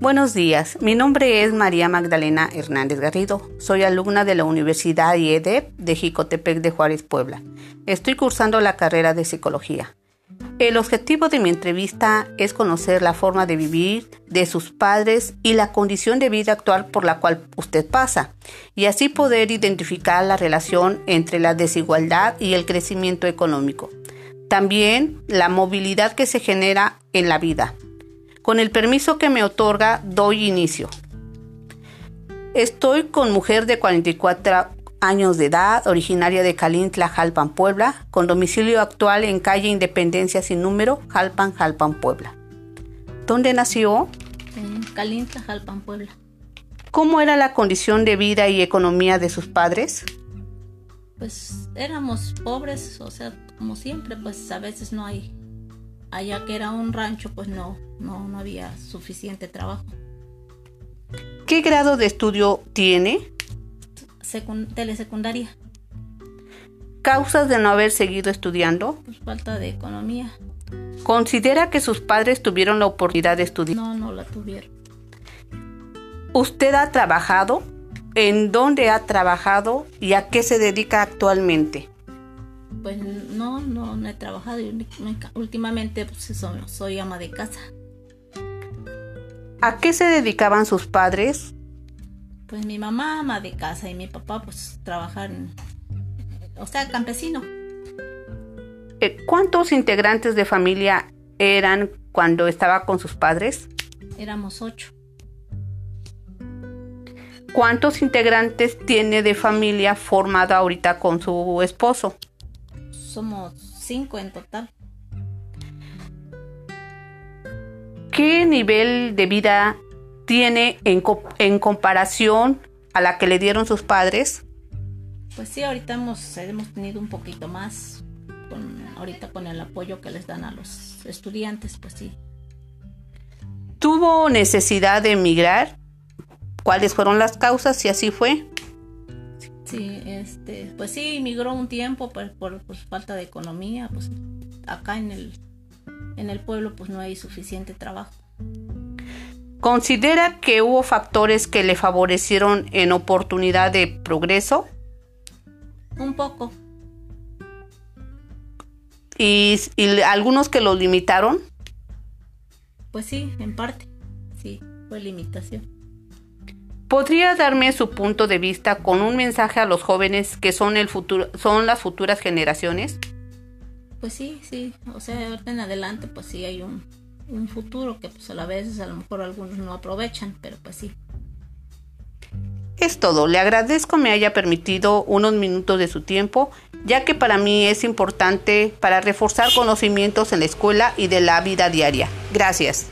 Buenos días, mi nombre es María Magdalena Hernández Garrido. Soy alumna de la Universidad IEDEP de Jicotepec de Juárez, Puebla. Estoy cursando la carrera de psicología. El objetivo de mi entrevista es conocer la forma de vivir de sus padres y la condición de vida actual por la cual usted pasa, y así poder identificar la relación entre la desigualdad y el crecimiento económico. También la movilidad que se genera en la vida, con el permiso que me otorga, doy inicio. Estoy con mujer de 44 años de edad, originaria de Calintla, Jalpan, Puebla, con domicilio actual en calle Independencia sin número, Jalpan, Jalpan, Puebla. ¿Dónde nació? En Calintla, Jalpan, Puebla. ¿Cómo era la condición de vida y economía de sus padres? Pues éramos pobres, o sea, como siempre, pues a veces no hay allá que era un rancho, pues no, no, no había suficiente trabajo. ¿Qué grado de estudio tiene? telesecundaria. ¿Causas de no haber seguido estudiando? Pues falta de economía. ¿Considera que sus padres tuvieron la oportunidad de estudiar? No, no la tuvieron. ¿Usted ha trabajado? ¿En dónde ha trabajado y a qué se dedica actualmente? Pues no, no, no he trabajado. Últimamente pues soy ama de casa. ¿A qué se dedicaban sus padres? Pues mi mamá ama de casa y mi papá pues trabajar, o sea, campesino. Eh, ¿Cuántos integrantes de familia eran cuando estaba con sus padres? Éramos ocho. ¿Cuántos integrantes tiene de familia formada ahorita con su esposo? Somos cinco en total. ¿Qué nivel de vida tiene en, en, comparación a la que le dieron sus padres? Pues sí, ahorita hemos, hemos tenido un poquito más, con, ahorita con el apoyo que les dan a los estudiantes, pues sí. ¿Tuvo necesidad de emigrar? ¿Cuáles fueron las causas si así fue? Sí, este, pues sí, migró un tiempo por, por, falta de economía, pues acá en el, en el pueblo pues no hay suficiente trabajo. ¿Considera que hubo factores que le favorecieron en oportunidad de progreso? Un poco. ¿Y, y algunos que lo limitaron? Pues sí, en parte, sí, fue limitación. ¿Podría darme su punto de vista con un mensaje a los jóvenes que son el futuro, son las futuras generaciones? Pues sí, sí. O sea, ahorita en adelante, pues sí hay un, un futuro que pues a la vez a lo mejor algunos no aprovechan, pero pues sí. Es todo. Le agradezco me haya permitido unos minutos de su tiempo, ya que para mí es importante para reforzar conocimientos en la escuela y de la vida diaria. Gracias.